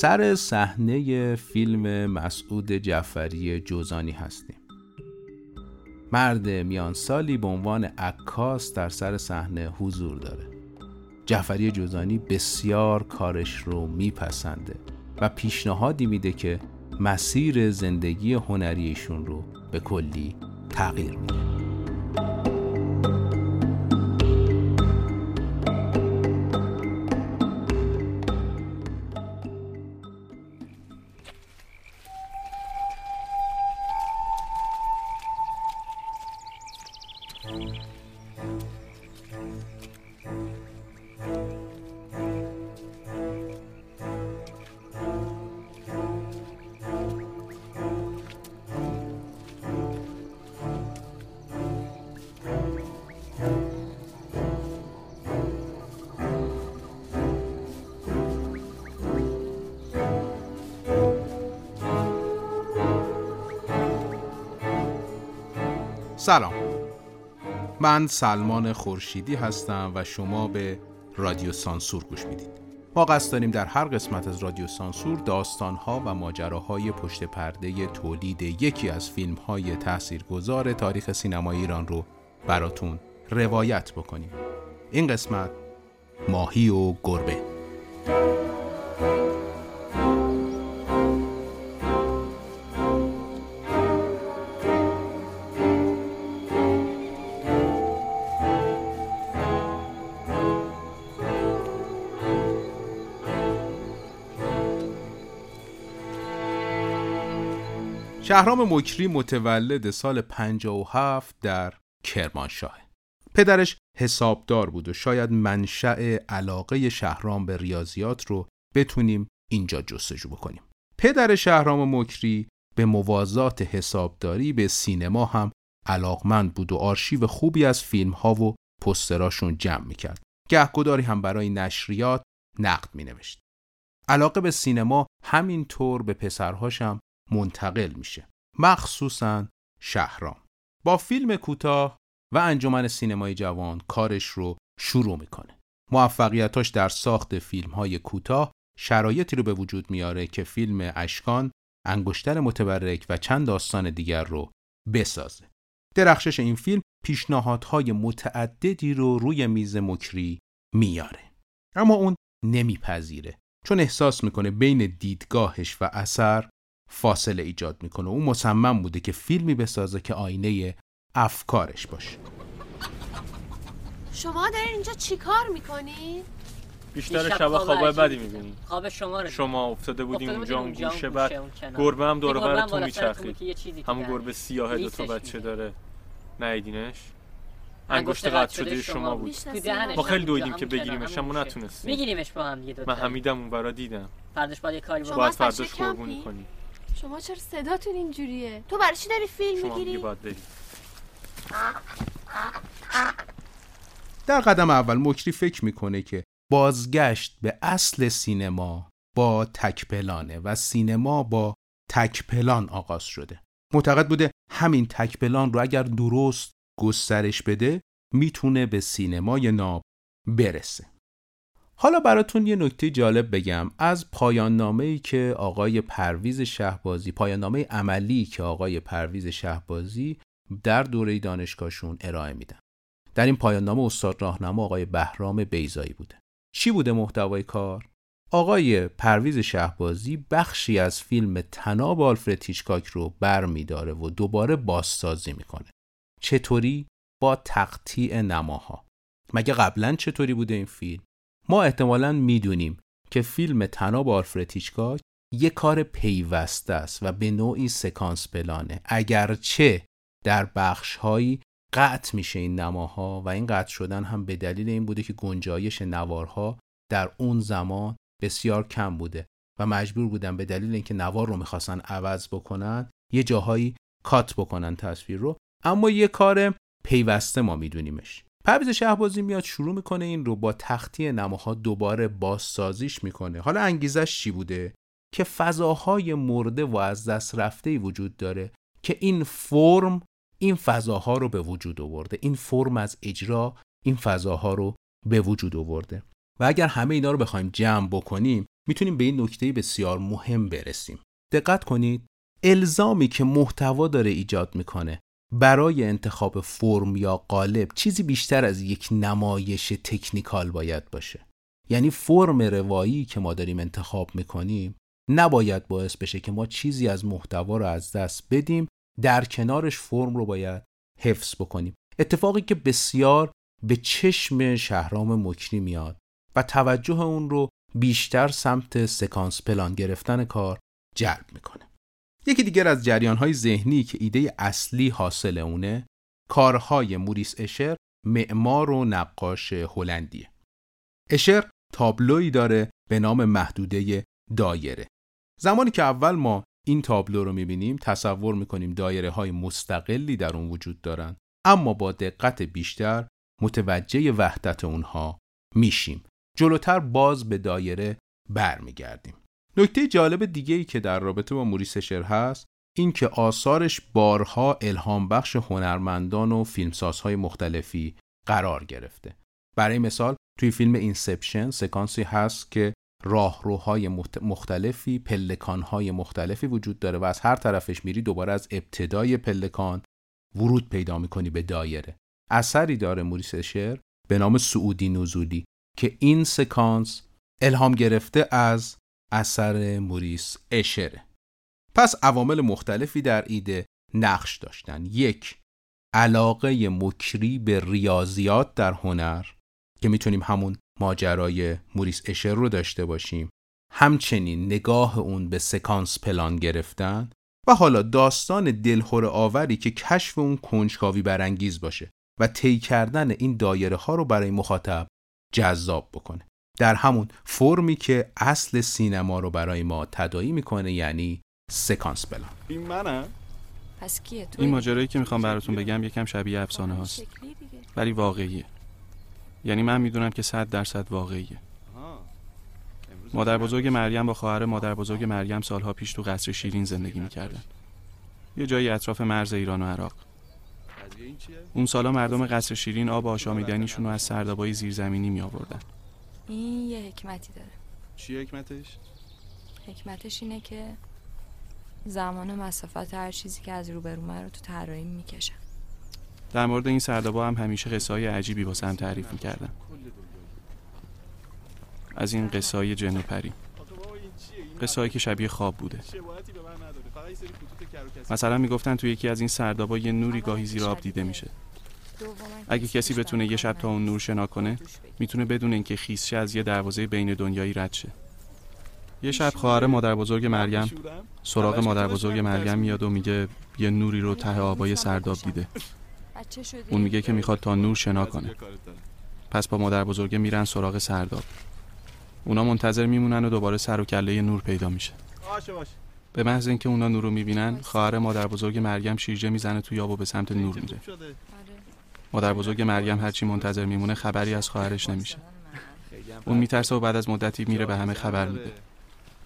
سر صحنه فیلم مسعود جعفری جوزانی هستیم. مرد میان سالی به عنوان عکاس در سر صحنه حضور داره. جعفری جوزانی بسیار کارش رو میپسنده و پیشنهادی میده که مسیر زندگی هنریشون رو به کلی تغییر میده. سلام. من سلمان خورشیدی هستم و شما به رادیو سانسور گوش می‌دید. ما قصد داریم در هر قسمت از رادیو سانسور داستانها و ماجراهای پشت پرده تولید یکی از فیلمهای تاثیرگذار تاریخ سینمای ایران رو براتون روایت بکنیم. این قسمت ماهی و گربه. شهرام مکری متولد سال 57 در کرمانشاه. پدرش حسابدار بود و شاید منشأ علاقه شهرام به ریاضیات رو بتونیم اینجا جستجو بکنیم. پدر شهرام مکری به موازات حسابداری به سینما هم علاقمند بود و آرشیو خوبی از فیلم ها و پستراشون جمع می‌کرد. گهگداری هم برای نشریات نقد مینوشت. علاقه به سینما همینطور به پسرهاشم منتقل میشه. مخصوصا شهرام. با فیلم کوتاه و انجمن سینمای جوان کارش رو شروع می‌کنه. موفقیتاش در ساخت فیلم های کوتاه شرایطی رو به وجود میاره که فیلم اشکان انگشتر متبرک و چند داستان دیگر رو بسازه. درخشش این فیلم پیشنهادهای متعددی رو روی میز مکری میاره. اما اون نمیپذیره چون احساس می‌کنه بین دیدگاهش و اثر فاصله ایجاد می‌کنه. او مصمم بوده که فیلمی بسازه که آینه افکارش باشه. شما دارین اینجا چی کار می‌کنید؟ بیشتر شب خواب بدی می‌بینی. خواب شما رو شما افتاده بودیم اونجا اون گوشه بعد گربه هم دور بر تو میچرخید همون گربه سیاه دو تا بچه داره. نیدینش انگشت قطع شده شما بود. ما خیلی دویدیم که بگیریمش اما نتونستیم. میگیریمش با هم دیگه من حمیدم اون برا دیدم. فرداش باید کاری باید فرداش قربونی کنی. شما چرا صداتون اینجوریه؟ تو برای چی داری فیلم می‌گیری؟ در قدم اول مکری فکر می‌کنه که بازگشت به اصل سینما با تکپلانه و سینما با تکپلان آغاز شده. معتقد بوده همین تکپلان رو اگر درست گسترش بده می‌تونه به سینمای ناب برسه. حالا براتون یه نکته جالب بگم. از پایان نامه ای که آقای پرویز شهبازی پایان نامه عملی که آقای پرویز شهبازی در دوره دانشگاهشون ارائه میدن. در این پایان نامه استاد راهنما آقای بهرام بیزایی بوده. چی بوده محتوای کار؟ آقای پرویز شهبازی بخشی از فیلم تناب آلفرد هیچکاک رو بر میداره و دوباره بازسازی می‌کنه. چطوری؟ با تقطیع نماها. مگه قبلا چطوری بوده این فیلم؟ ما احتمالا می‌دونیم که فیلم تناب آلفرد یه کار پیوسته است و به نوعی سکانس پلانه. اگرچه در بخشهایی قطع میشه این نماها و این قطع شدن هم به دلیل این بوده که گنجایش نوارها در اون زمان بسیار کم بوده و مجبور بودن به دلیل اینکه نوار رو می‌خواستن عوض بکنن یه جاهایی کات بکنن تصویر رو. اما یه کار پیوسته ما میدونیمش. پرویز شهبازی میاد شروع می‌کنه این رو با تختی نماها دوباره بازسازیش می‌کنه. حالا انگیزش چی بوده؟ که فضاهای مرده و از دست رفته وجود داره که این فرم این فضاها رو به وجود آورده. این فرم از اجرا این فضاها رو به وجود آورده. و اگر همه اینا رو بخوایم جمع بکنیم می‌تونیم به این نکته بسیار مهم برسیم. دقت کنید الزامی که محتوا داره ایجاد می‌کنه برای انتخاب فرم یا قالب چیزی بیشتر از یک نمایش تکنیکال باید باشه. یعنی فرم روایی که ما داریم انتخاب می‌کنیم نباید باعث بشه که ما چیزی از محتوا رو از دست بدیم در کنارش فرم رو باید حفظ بکنیم. اتفاقی که بسیار به چشم شهرام مکری میاد و توجه اون رو بیشتر سمت سکانس پلان گرفتن کار جلب می‌کنه. یکی دیگر از جریانهای ذهنی که ایده اصلی حاصل اونه کارهای موریس اشر معمار و نقاش هلندیه. اشر تابلویی داره به نام محدوده دایره. زمانی که اول ما این تابلو رو می‌بینیم تصور می‌کنیم دایره های مستقلی در اون وجود دارن اما با دقت بیشتر متوجه وحدت اونها میشیم. جلوتر باز به دایره برمیگردیم. نکته جالب دیگه ای که در رابطه با موریس شر هست این که آثارش بارها الهام بخش هنرمندان و فیلمسازهای مختلفی قرار گرفته. برای مثال توی فیلم Inception سکانسی هست که راهروهای مختلفی پلکانهای مختلفی وجود داره و از هر طرفش میری دوباره از ابتدای پلکان ورود پیدا می‌کنی به دایره. اثری داره موریس اشر به نام صعودی نزولی که این سکانس الهام گرفته از اثر موریس اشره پس عوامل مختلفی در ایده نقش داشتن. یک علاقه مکری به ریاضیات در هنر که می‌تونیم همون ماجرای موریس اشر رو داشته باشیم. همچنین نگاه اون به سکانس پلان گرفتن و حالا داستان دلخور آوری که کشف اون کنجکاوی برانگیز باشه و طی کردن این دایره ها رو برای مخاطب جذاب بکنه. در همون فرمی که اصل سینما رو برای ما تدایی می‌کنه یعنی سکانس پلان. این منم پس کیه این ماجرایی که می‌خوام براتون بگم یکم شبیه افسانه هاست. ولی واقعیه. یعنی من می‌دونم که صد درصد واقعیه. مادر بزرگ مریم با خواهر مادر بزرگ مریم سالها پیش تو قصر شیرین زندگی می‌کردن. یه جایی اطراف مرز ایران و عراق. اون سالا مردم قصر شیرین آب آشامیدنیشون رو از سردابای زیرزمینی می آوردن این یه حکمتی داره. چی حکمتش؟ حکمتش اینه که زمان و مسافت هر چیزی که از روبرومه رو تو طراحی می‌کشن در مورد این سردابا هم همیشه قصه های عجیبی واسه هم تعریف می‌کردن. از این قصه های جن و پری. قصه که شبیه خواب بوده. مثلا می‌گفتن تو یکی از این سردابا یه نوری گاهی زیر آب دیده میشه. اگه کسی بتونه یه شب تا اون نور شنا کنه می‌تونه بدون اینکه خیسشه از یه دروازه بین دنیایی رد شه. یه شب خواهر مادر بزرگ مریم سراغ مادر بزرگ مریم میاد و میگه یه نوری رو ته آبای سرداب دیده. اون میگه که می‌خواد تا نور شنا کنه. پس با مادر بزرگ میرن سراغ سرداب. اونا منتظر میمونن و دوباره سر و کله نور پیدا میشه. به محض اینکه اونا نور رو می‌بینن خواهر مادر بزرگ مریم شیرجه می‌زنه توی آب و به سمت نور میره. مادر بزرگ مریم هرچی منتظر میمونه خبری از خواهرش نمیشه اون میترسه و بعد از مدتی میره به همه خبر میده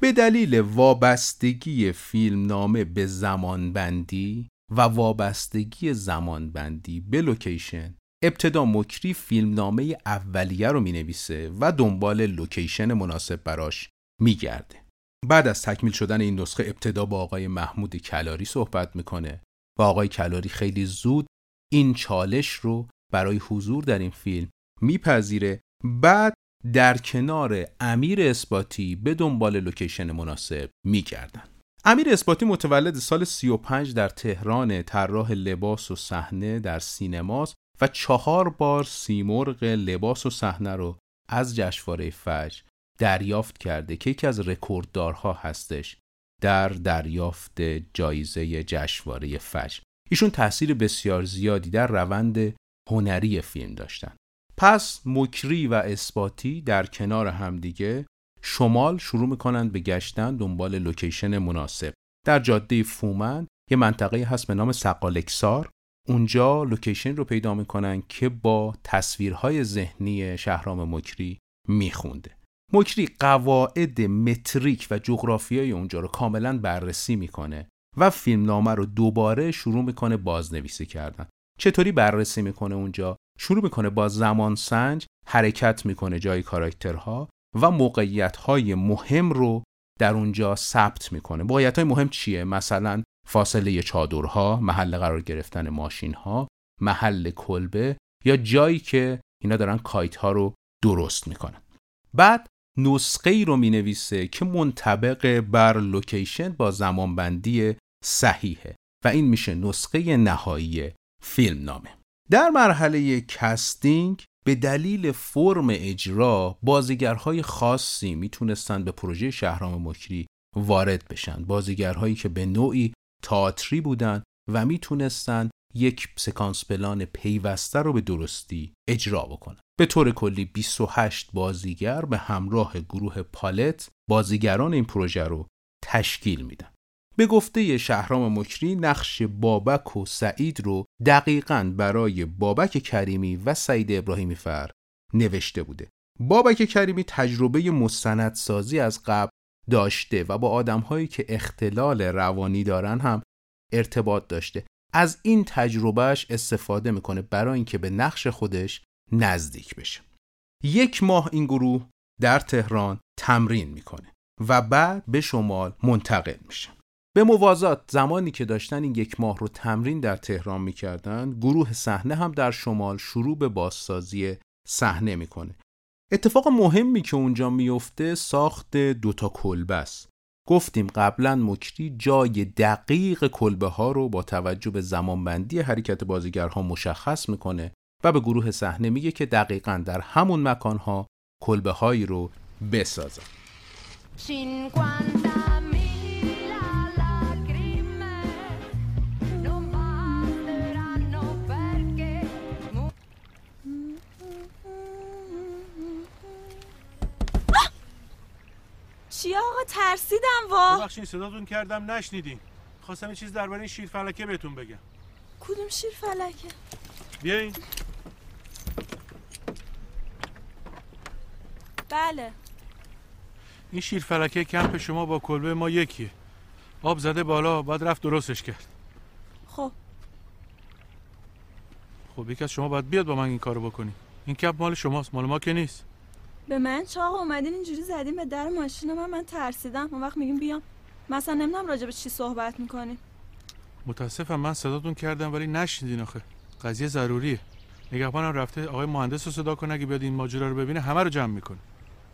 به دلیل وابستگی فیلم نامه به زمانبندی و وابستگی زمانبندی به لوکیشن ابتدا مکری فیلم نامه اولیه رو می نویسه و دنبال لوکیشن مناسب براش می گرده. بعد از تکمیل شدن این نسخه ابتدا با آقای محمود کلاری صحبت می‌کنه و آقای کلاری خیلی زود این چالش رو برای حضور در این فیلم میپذیره. بعد در کنار امیر اثباتی به دنبال لوکیشن مناسب میگردن. امیر اثباتی متولد سال 35 در تهران طراح لباس و صحنه در سینماست و چهار بار سیمرغ لباس و صحنه رو از جشنواره فجر دریافت کرده که یکی از رکورددارها هستش در دریافت جایزه جشنواره فجر. ایشون تاثیر بسیار زیادی در روند هنری فیلم داشتن. پس مکری و اثباتی در کنار همدیگه شمال شروع می‌کنند به گشتن دنبال لوکیشن مناسب. در جاده فومن یه منطقه هست به نام سقالکسار. اونجا لوکیشن رو پیدا می‌کنن که با تصویرهای ذهنی شهرام مکری میخونده. مکری قواعد متریک و جغرافیای اونجا رو کاملا بررسی می‌کنه. و فیلمنامه رو دوباره شروع می‌کنه بازنویسی کردن. چطوری بررسی می‌کنه اونجا؟ شروع می‌کنه با زمان سنج حرکت می‌کنه جای کاراکترها و موقعیت های مهم رو در اونجا ثبت می‌کنه. موقعیت های مهم چیه؟ مثلا فاصله چادرها محل قرار گرفتن ماشین ها محل کلبه یا جایی که اینا دارن kite ها رو درست می‌کنن. بعد نسخه ای رو می نویسه که منطبق بر لوکیشن با زمانبندی صحیحه و این میشه نسخه نهایی فیلم نامه. در مرحله casting به دلیل فرم اجرا بازیگرهای خاصی می‌تونستن به پروژه شهرام مکری وارد بشن. بازیگرهایی که به نوعی تئاتری بودن و می‌تونستن یک سکانس پلان پیوسته رو به درستی اجرا بکنن به طور کلی 28 بازیگر به همراه گروه پالت بازیگران این پروژه رو تشکیل میدن. به گفته شهرام مکری نقش بابک و سعید رو دقیقا برای بابک کریمی و سعید ابراهیمی فر نوشته بوده. بابک کریمی تجربه مستندسازی از قبل داشته و با آدمهایی که اختلال روانی دارن هم ارتباط داشته. از این تجربهش استفاده می‌کنه برای اینکه به نقش خودش نزدیک بشه. یک ماه این گروه در تهران تمرین می‌کنه و بعد به شمال منتقل میشه. به موازات زمانی که داشتن این یک ماه رو تمرین در تهران می‌کردن گروه صحنه هم در شمال شروع به بازسازی صحنه می‌کنه. اتفاق مهمی که اونجا میفته ساخت دوتا کلبه است. گفتیم قبلا مکری جای دقیق کلبه ها رو با توجه به زمانبندی حرکت بازیگرها مشخص می‌کنه و به گروه صحنه میگه که دقیقا در همون مکان ها کلبه هایی رو بسازن چی آقا؟ ترسیدم وا. ببخشید صداتون کردم نشنیدین. خواستم یه چیز درباره این شیر فلکه بهتون بگم. کدوم شیر فلکه؟ بیاین. بله. این شیر فلکه کمپ شما با کلبه ما یکیه. آب زده بالا بعد رفت درستش کرد. خب. خب یکی از شما باید بیاد با من این کارو بکنی. این کمپ مال شماست مال ما که نیست. به من چاق اومدین اینجوری زدین به در ماشین من من ترسیدم. اون وقت میگیم بیام. مثلا نمی‌دونم راجع به چی صحبت می‌کنین متاسفم من صداتون کردم ولی نشنیدین آخه. قضیه ضروریه. نگهبانم رفته آقای مهندس رو صدا کنه اگه بیاد این ماجرا رو ببینه همه رو جمع می‌کنه.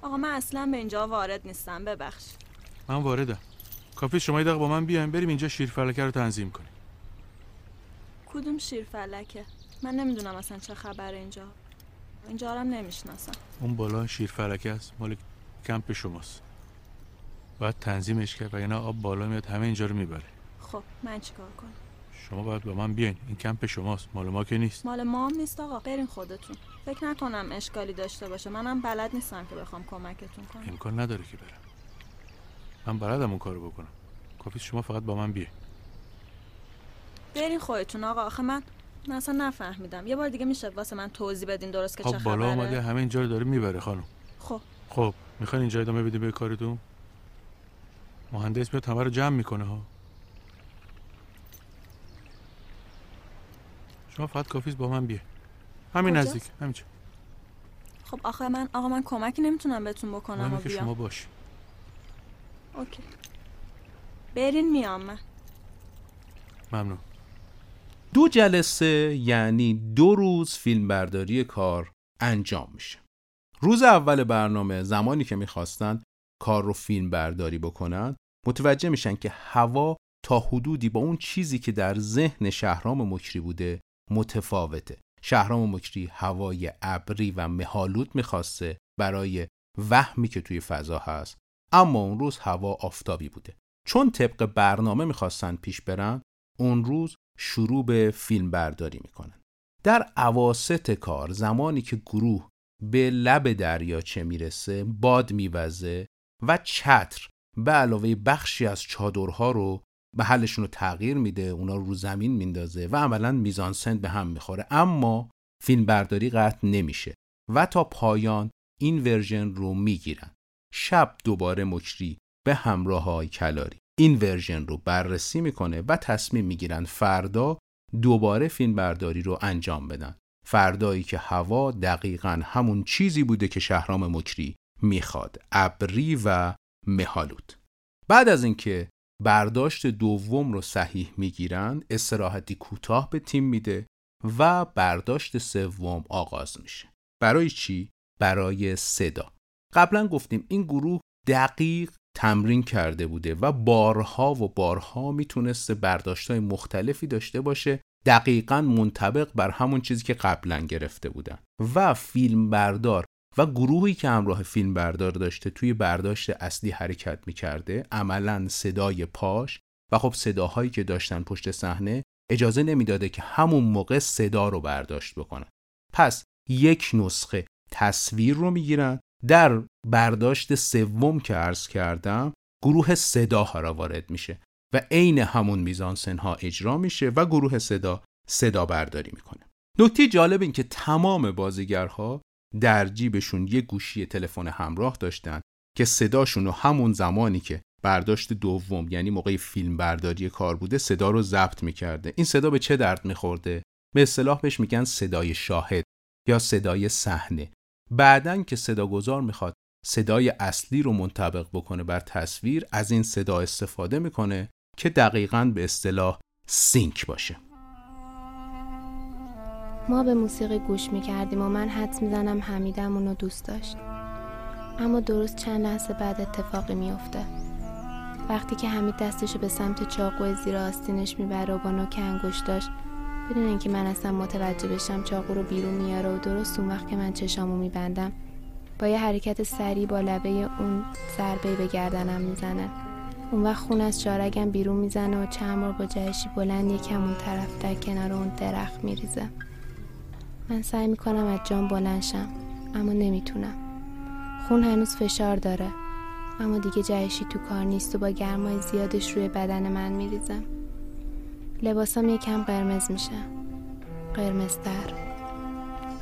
آقا من اصلا به اینجا وارد نیستم ببخش من واردم. کافی شما یه دقیقه با من بیاین بریم اینجا شیرفلکه رو تنظیم کنیم. کدوم شیرفلکه من نمی‌دونم اصلا چه خبر اینجا. اینجا هم نمی‌شناسم. اون بالا شیر فلکه است. مال کمپ شماست. باید تنظیمش کرد و آب بالا میاد همه اینجا رو می‌بره. خب من چیکار کنم؟ شما باید با من بیاین. این کمپ شماست. مال ما که نیست. مال ما هم نیست آقا. برین خودتون. فکر نکنم اشکالی داشته باشه. منم بلد نیستم که بخوام کمکتون کنم. امکان نداره که برم. من بلدم اون کارو بکنم. کافی شما فقط با من بیاین. برین خودتون آقا. آخه من من اصلا نفهمیدم. یه بار دیگه میشه واسه من توضیح بدین درست که خب چه خبره. بالا اومده همه اینجا رو داره می‌بره خانم. خب. خب می‌خواین اینجا ادامه بدیم به کارتون؟ مهندس میاد همه رو جمع می‌کنه ها. شما فقط کافیز با من بیه. همین نزدیک همینجا خب آخه من آقا من کمکی نمی‌تونم بهتون بکنم و که شما باش. اوکی. برین میام من. ممنون. دو جلسه یعنی دو روز فیلمبرداری کار انجام میشه. روز اول برنامه زمانی که می‌خواستن کار رو فیلم برداری بکنن متوجه میشن که هوا تا حدودی با اون چیزی که در ذهن شهرام مکری بوده متفاوته. شهرام مکری هوای ابری و مهالود می‌خواسته برای وهمی که توی فضا هست اما اون روز هوا آفتابی بوده. چون طبق برنامه می‌خواستن پیش برن اون روز شروع به فیلم برداری می‌کنن. در عواست کار زمانی که گروه به لب دریاچه می‌رسه باد میوزه و چتر به علاوه بخشی از چادرها رو به حلشون رو تغییر میده اونا رو زمین میندازه و عملا میزانسن به هم می‌خوره. اما فیلم برداری قطع نمیشه و تا پایان این version رو می‌گیرن. شب دوباره مکری به همراه آقای کلاری. این version رو بررسی می‌کنه و تصمیم می‌گیرن فردا دوباره فیلم برداری رو انجام بدن. فردایی که هوا دقیقا همون چیزی بوده که شهرام مکری می‌خواد. ابری و مه‌آلود بعد از اینکه برداشت دوم رو صحیح می‌گیرن استراحتی کوتاه به تیم میده و برداشت سوم آغاز میشه. برای چی؟ برای صدا. قبلا گفتیم این گروه دقیق تمرین کرده بوده و بارها و بارها می‌تونسته برداشت های مختلفی داشته باشه دقیقا منطبق بر همون چیزی که قبلا گرفته بودن. و فیلم بردار و گروهی که همراه فیلم بردار داشته توی برداشت اصلی حرکت می‌کرده عملا صدای پاش. و خب صداهایی که داشتن پشت صحنه اجازه نمی‌داده که همون موقع صدا رو برداشت بکنن. پس یک نسخه تصویر رو می‌گیرن در برداشت سوم که عرض کردم گروه صدا را وارد میشه و عین همون میزان سنها اجرا میشه و گروه صدا صدا برداری می‌کنه. نکته جالب این که تمام بازیگرها در جیبشون یه گوشی تلفن همراه داشتن که صداشون رو همون زمانی که برداشت دوم یعنی موقع فیلم برداری کار بوده صدا رو ضبط می‌کرده. این صدا به چه درد میخورده؟ به اصطلاح بهش میگن صدای شاهد یا صدای صحنه. بعدن که صداگذار می‌خواد صدای اصلی رو منطبق بکنه بر تصویر از این صدا استفاده می‌کنه که دقیقا به اصطلاح سینک باشه. ما به موسیقی گوش می‌کردیم و من حدس می‌زنم حمیدم اونو دوست داشت. اما درست چند لحظه بعد اتفاقی میافته. وقتی که حمید دستشو به سمت چاقو زیر آستینش می‌بره و با نوک انگشتاش بدون اینکه من اصلا متوجه بشم چاقو رو بیرون میاره و درست اون وقت که من چشامو میبندم با یه حرکت سریع با لبه اون ضربه به گردنم می‌زنه. اون وقت خون از چارگم بیرون می‌زنه و چند بار با جهشی بلند یکم اون طرف در کنار اون درخت میریزه. من سعی می‌کنم از جام بلند شم اما نمی‌تونم. خون هنوز فشار داره اما دیگه جهشی تو کار نیست و با گرمای زیادش روی بدن من میریزم. لباسام یکم قرمز میشه. قرمزتر.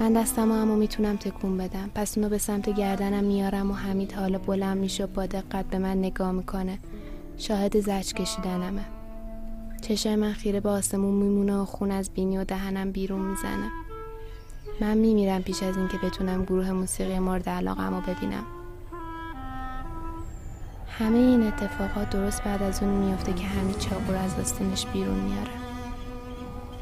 من دستم اما می‌تونم تکون بدم. پس اونو به سمت گردنم میارم و حمید حالا بلند میشه و با دقت به من نگاه می‌کنه. شاهد زج کشیدنمه. چشم من خیره به آسمون میمونه و خون از بینی و دهنم بیرون می‌زنه. من میمیرم پیش از اینکه بتونم گروه موسیقی مورد علاقم ببینم. همه این اتفاقات درست بعد از اون میافته که همین چاقو از آستینش بیرون میاره.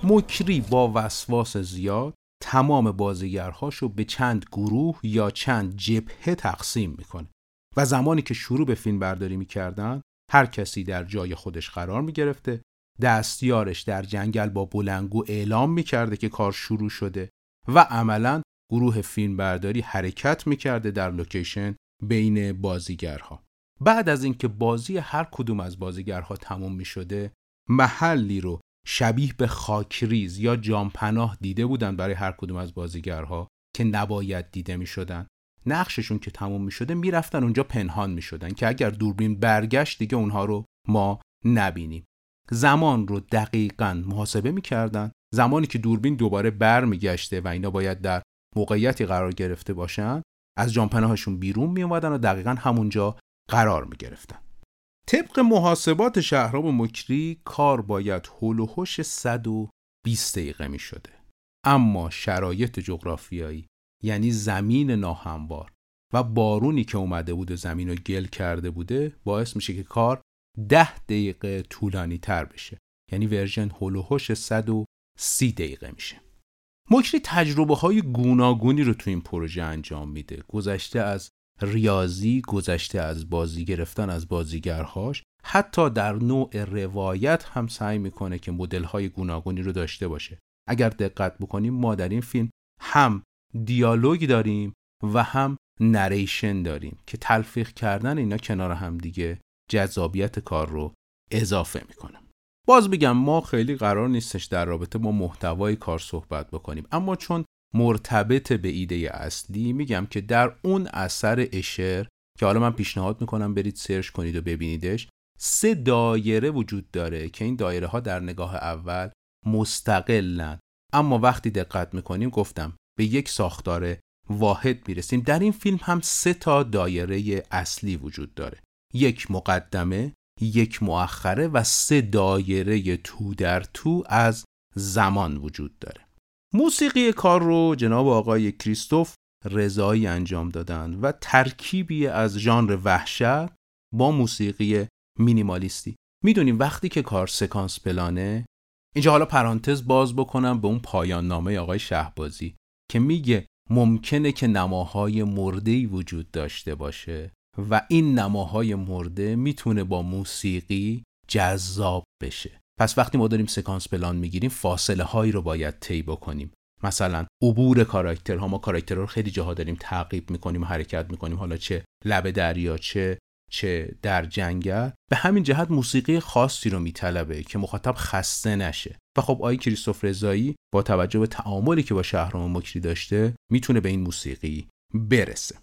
مکری با وسواس زیاد تمام بازیگرهاشو به چند گروه یا چند جبهه تقسیم می‌کنه و زمانی که شروع به فیلم برداری می‌کردن هر کسی در جای خودش قرار می‌گرفته دستیارش در جنگل با بلنگو اعلام می‌کرده که کار شروع شده و عملا گروه فیلم برداری حرکت می‌کرده در لوکیشن بین بازیگرها. بعد از اینکه بازی هر کدوم از بازیگرها تموم می شده محلی رو شبیه به خاکریز یا جامپناه دیده بودن برای هر کدوم از بازیگرها که نباید دیده می شدن نقششون که تموم می شده می رفتن اونجا پنهان می شدن که اگر دوربین برگشت دیگه اونها رو ما نبینیم. زمان رو دقیقا محاسبه می کردن زمانی که دوربین دوباره بر می گشته و اینا باید در موقعیتی قرار گرفته باشن از جامپناهشون بیرون می اومدن و دقیقا همونجا قرار می گرفتن. طبق محاسبات شهرام مکری کار باید هول و هوش 120 دقیقه می شده. اما شرایط جغرافیایی یعنی زمین ناهموار و بارونی که اومده بود و زمین رو گل کرده بوده باعث میشه که کار ده دقیقه طولانی تر بشه یعنی ورژن هول و هوش 130 دقیقه میشه مکری تجربه های گوناگونی رو تو این پروژه انجام میده گذشته از ریاضی گذشته از بازی گرفتن از بازیگرهاش حتی در نوع روایت هم سعی می‌کنه که مدل‌های گوناگونی رو داشته باشه. اگر دقت بکنیم ما در این فیلم هم دیالوگ داریم و هم نریشن داریم که تلفیق کردن اینا کنار هم دیگه جذابیت کار رو اضافه می‌کنه. باز بگم ما خیلی قرار نیستش در رابطه با محتوای کار صحبت بکنیم. اما چون مرتبط به ایده اصلی میگم که در اون اثر اشر که حالا من پیشنهاد می‌کنم برید سرچ کنید و ببینیدش سه دایره وجود داره که این دایره ها در نگاه اول مستقلن. اما وقتی دقت می‌کنیم گفتم به یک ساختار واحد می‌رسیم. در این فیلم هم سه تا دایره اصلی وجود داره. یک مقدمه یک مؤخره و سه دایره تو در تو از زمان وجود داره. موسیقی کار رو جناب آقای کریستوف رضایی انجام دادن و ترکیبی از ژانر وحشت با موسیقی مینیمالیستی. می‌دونیم وقتی که کار سکانس پلانه اینجا حالا پرانتز باز بکنم به اون پایان نامه آقای شهبازی که میگه ممکنه که نماهای مرده وجود داشته باشه و این نماهای مرده می‌تونه با موسیقی جذاب بشه. پس وقتی ما داریم سکانس پلان می‌گیریم فاصله هایی رو باید طی بکنیم. مثلا عبور کاراکترها ما کاراکترها رو خیلی جاها داریم تعقیب می‌کنیم حرکت می‌کنیم. حالا چه لب دریا چه چه در جنگل. به همین جهت موسیقی خاصی رو میطلبه که مخاطب خسته نشه. و خب آقای کریستوف رضایی با توجه به تعاملی که با شهرام مکری داشته می‌تونه به این موسیقی برسه.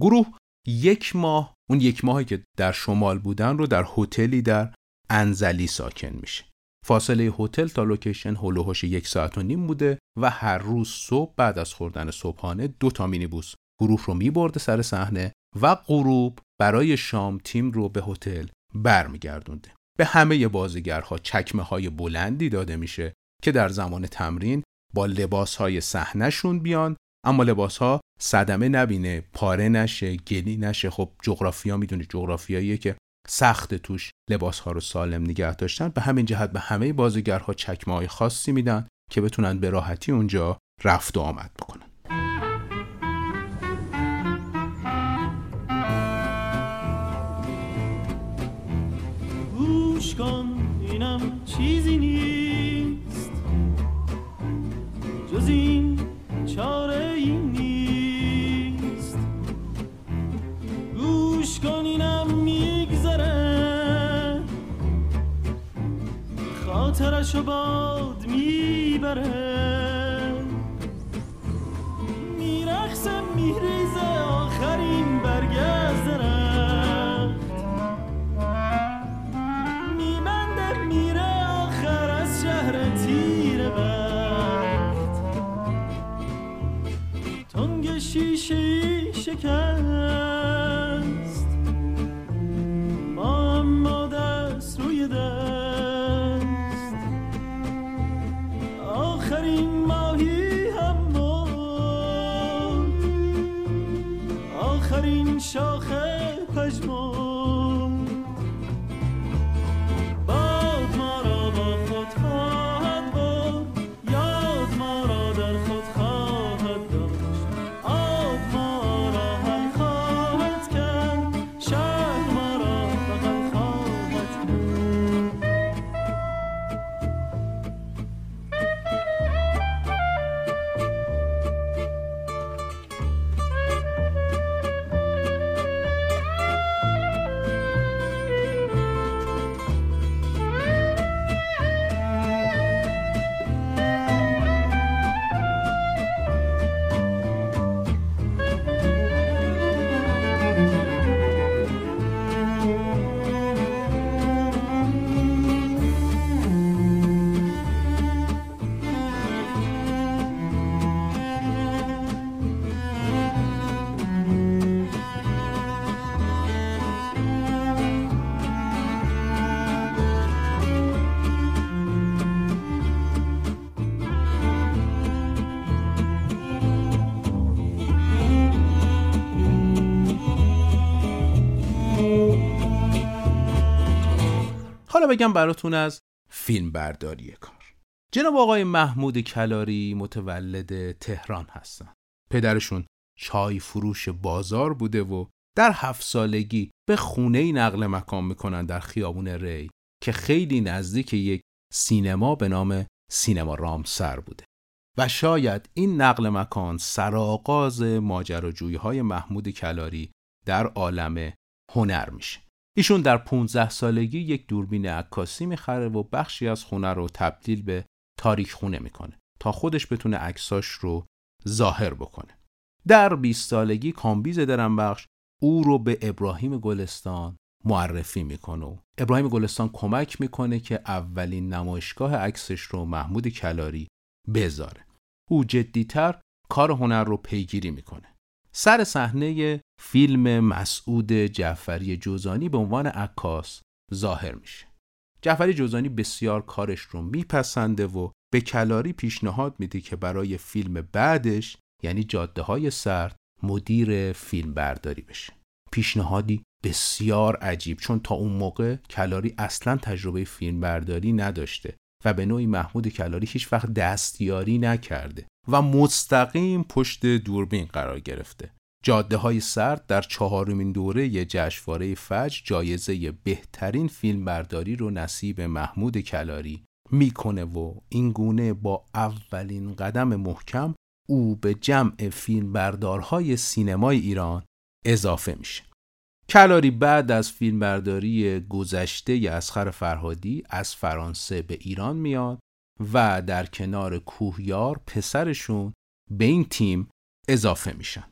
گروه یک ماه اون یک ماهی که در شمال بودن رو در هتلی در انزلی ساکن میشه. فاصله هتل تا لوکیشن هلوهوش یک ساعت و نیم بوده و هر روز صبح بعد از خوردن صبحانه دو تا مینیبوس. گروه رو میبرده سر صحنه و غروب برای شام تیم رو به هتل برمیگردونده به همه بازیگرها چکمه های بلندی داده میشه که در زمان تمرین با لباس های صحنهشون بیان اما لباس ها صدمه نبینه پاره نشه گلی نشه. خب جغرافیا می‌دونید جغرافیاییه که سخت توش لباس ها رو سالم نگه داشتن. به همین جهت به همه بازیگرها چکمه های خاصی میدن که بتونن به راحتی اونجا رفت و آمد بکنن. گوش کن اینم چیزی نیست. جز این چاره خاطرشو باد می‌بره. میرخصه میریزه آخرین More. حالا بگم براتون از فیلم برداری کار. جناب آقای محمود کلاری متولد تهران هستن. پدرشون چای فروش بازار بوده و در هفت سالگی به خونه نقل مکان می‌کنن در خیابون ری که خیلی نزدیک یک سینما به نام سینما رامسر بوده. و شاید این نقل مکان سرآغاز ماجراجویی های محمود کلاری در عالم هنر میشه. ایشون در 15 سالگی یک دوربین عکاسی می‌خره و بخشی از خونه رو تبدیل به تاریک خونه می‌کنه تا خودش بتونه عکساش رو ظاهر بکنه. در 20 سالگی کامبیز درنبخش او رو به ابراهیم گلستان معرفی می‌کنه ابراهیم گلستان کمک می‌کنه که اولین نمایشگاه عکسش رو محمود کلاری بذاره. او جدیتر کار هنر رو پیگیری می‌کنه. سر صحنه فیلم مسعود جعفری جوزانی به عنوان عکاس ظاهر میشه. جعفری جوزانی بسیار کارش رو میپسنده و به کلاری پیشنهاد میده که برای فیلم بعدش یعنی جاده های سرد مدیر فیلم برداری بشه پیشنهادی بسیار عجیب چون تا اون موقع کلاری اصلا تجربه فیلم برداری نداشته و به نوعی محمود کلاری هیچ وقت دستیاری نکرده و مستقیم پشت دوربین قرار گرفته جاده های سرد در چهارمین دوره جشنواره فجر جایزه بهترین فیلم برداری رو نصیب محمود کلاری می‌کنه و این گونه با اولین قدم محکم او به جمع فیلم بردارهای سینمای ایران اضافه میشه. کلاری بعد از فیلمبرداری گذشته اسخر فرهادی از فرانسه به ایران میاد و در کنار کوهیار پسرشون به این تیم اضافه میشن.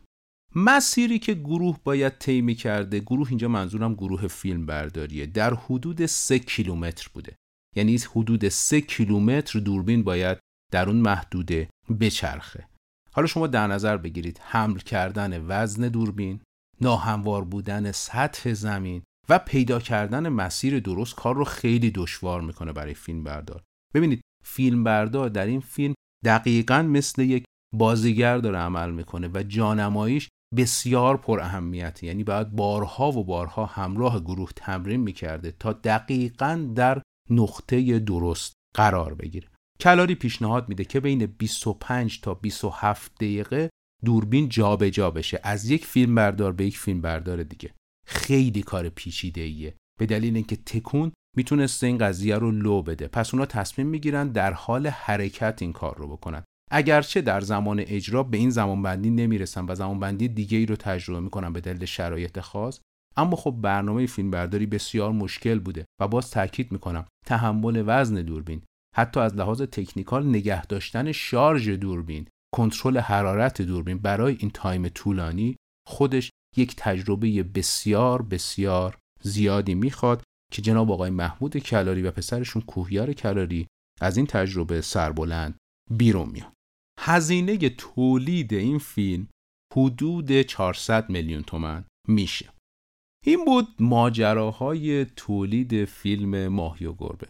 مسیری که گروه باید طی کرده گروه اینجا منظورم گروه فیلم برداریه. در حدود سه کیلومتر بوده. یعنی حدود سه کیلومتر دوربین باید در اون محدوده بچرخه. حالا شما در نظر بگیرید حمل کردن وزن دوربین ناهموار بودن سطح زمین و پیدا کردن مسیر درست کار رو خیلی دشوار می‌کنه برای فیلم بردار. ببینید فیلم بردار در این فیلم دقیقا مثل یک بازیگر داره عمل می‌کنه و جانماییش بسیار پر اهمیته. یعنی باید بارها و بارها همراه گروه تمرین می‌کرده تا دقیقا در نقطه درست قرار بگیره. کلاری پیشنهاد میده که بین 25 تا 27 دقیقه دوربین جابجا جا بشه. از یک فیلم بردار به یک فیلم بردار دیگه. خیلی کار پیچیده ایه به دلیل اینکه تکون می‌تونسته این قضیه رو لو بده. پس اونا تصمیم می‌گیرن در حال حرکت این کار رو بکنن. اگرچه در زمان اجرا به این زمان بندی نمی‌رسن و زمان بندی دیگه ای رو تجربه می‌کنن به دلیل شرایط خاص اما خب برنامه فیلم برداری بسیار مشکل بوده و باز تاکید می‌کنم تحمل وزن دوربین حتی از لحاظ technical نگه داشتن شارژ دوربین کنترل حرارت دوربین برای این time طولانی خودش یک تجربه بسیار بسیار زیادی می‌خواد که جناب آقای محمود کلاری و پسرشون کوهیار کلاری از این تجربه سربلند بیرون میاد هزینه تولید این فیلم حدود 400 میلیون تومن میشه. این بود ماجراهای تولید فیلم ماهی و گربه.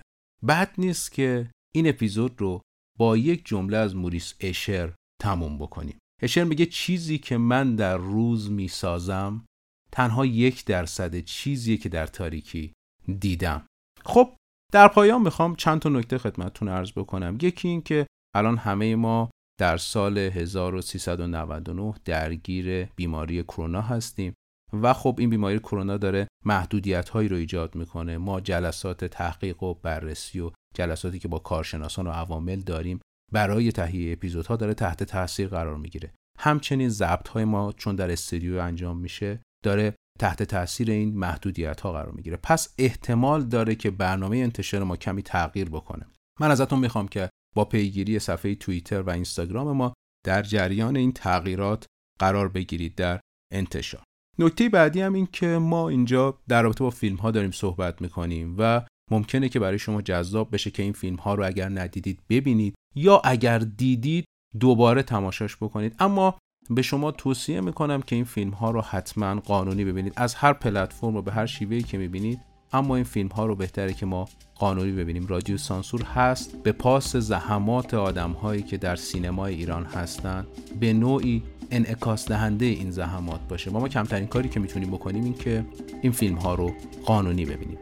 بد نیست که این اپیزود رو با یک جمله از موریس اشر تموم بکنیم. اشر میگه چیزی که من در روز می‌سازم تنها یک درصد چیزی که در تاریکی دیدم. خب در پایان می‌خوام چند تا نکته خدمتتون عرض بکنم. یکی این که الان همه ما در سال 1399 درگیر بیماری کرونا هستیم و خب این بیماری کرونا داره محدودیت هایی رو ایجاد می‌کنه. ما جلسات تحقیق و بررسی و جلساتی که با کارشناسان و عوامل داریم برای تهیه اپیزودها داره تحت تاثیر قرار می‌گیره. همچنین ضبط های ما چون در استودیو انجام میشه داره تحت تاثیر این محدودیت ها قرار می‌گیره. پس احتمال داره که برنامه انتشار ما کمی تغییر بکنه. من ازتون می‌خوام که با پیگیری صفحه توییتر و اینستاگرام ما در جریان این تغییرات قرار بگیرید در انتشار. نکته بعدی هم این که ما اینجا در رابطه با فیلم ها داریم صحبت می‌کنیم و ممکنه که برای شما جذاب بشه که این فیلم ها رو اگر ندیدید ببینید یا اگر دیدید دوباره تماشاش بکنید. اما به شما توصیه می‌کنم که این فیلم ها رو حتما قانونی ببینید. از هر پلتفرم و به هر شیوهی که می‌بینید اما این فیلم ها رو بهتره که ما قانونی ببینیم. رادیو سانسور هست. به پاس زحمات آدم هایی که در سینمای ایران هستند به نوعی انعکاس دهنده این زحمات باشه. ما ما کمترین کاری که می‌تونیم بکنیم این که این فیلم ها رو قانونی ببینیم.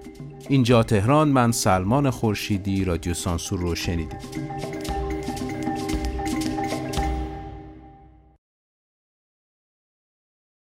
اینجا تهران من سلمان خورشیدی رادیو سانسور رو شنیدید.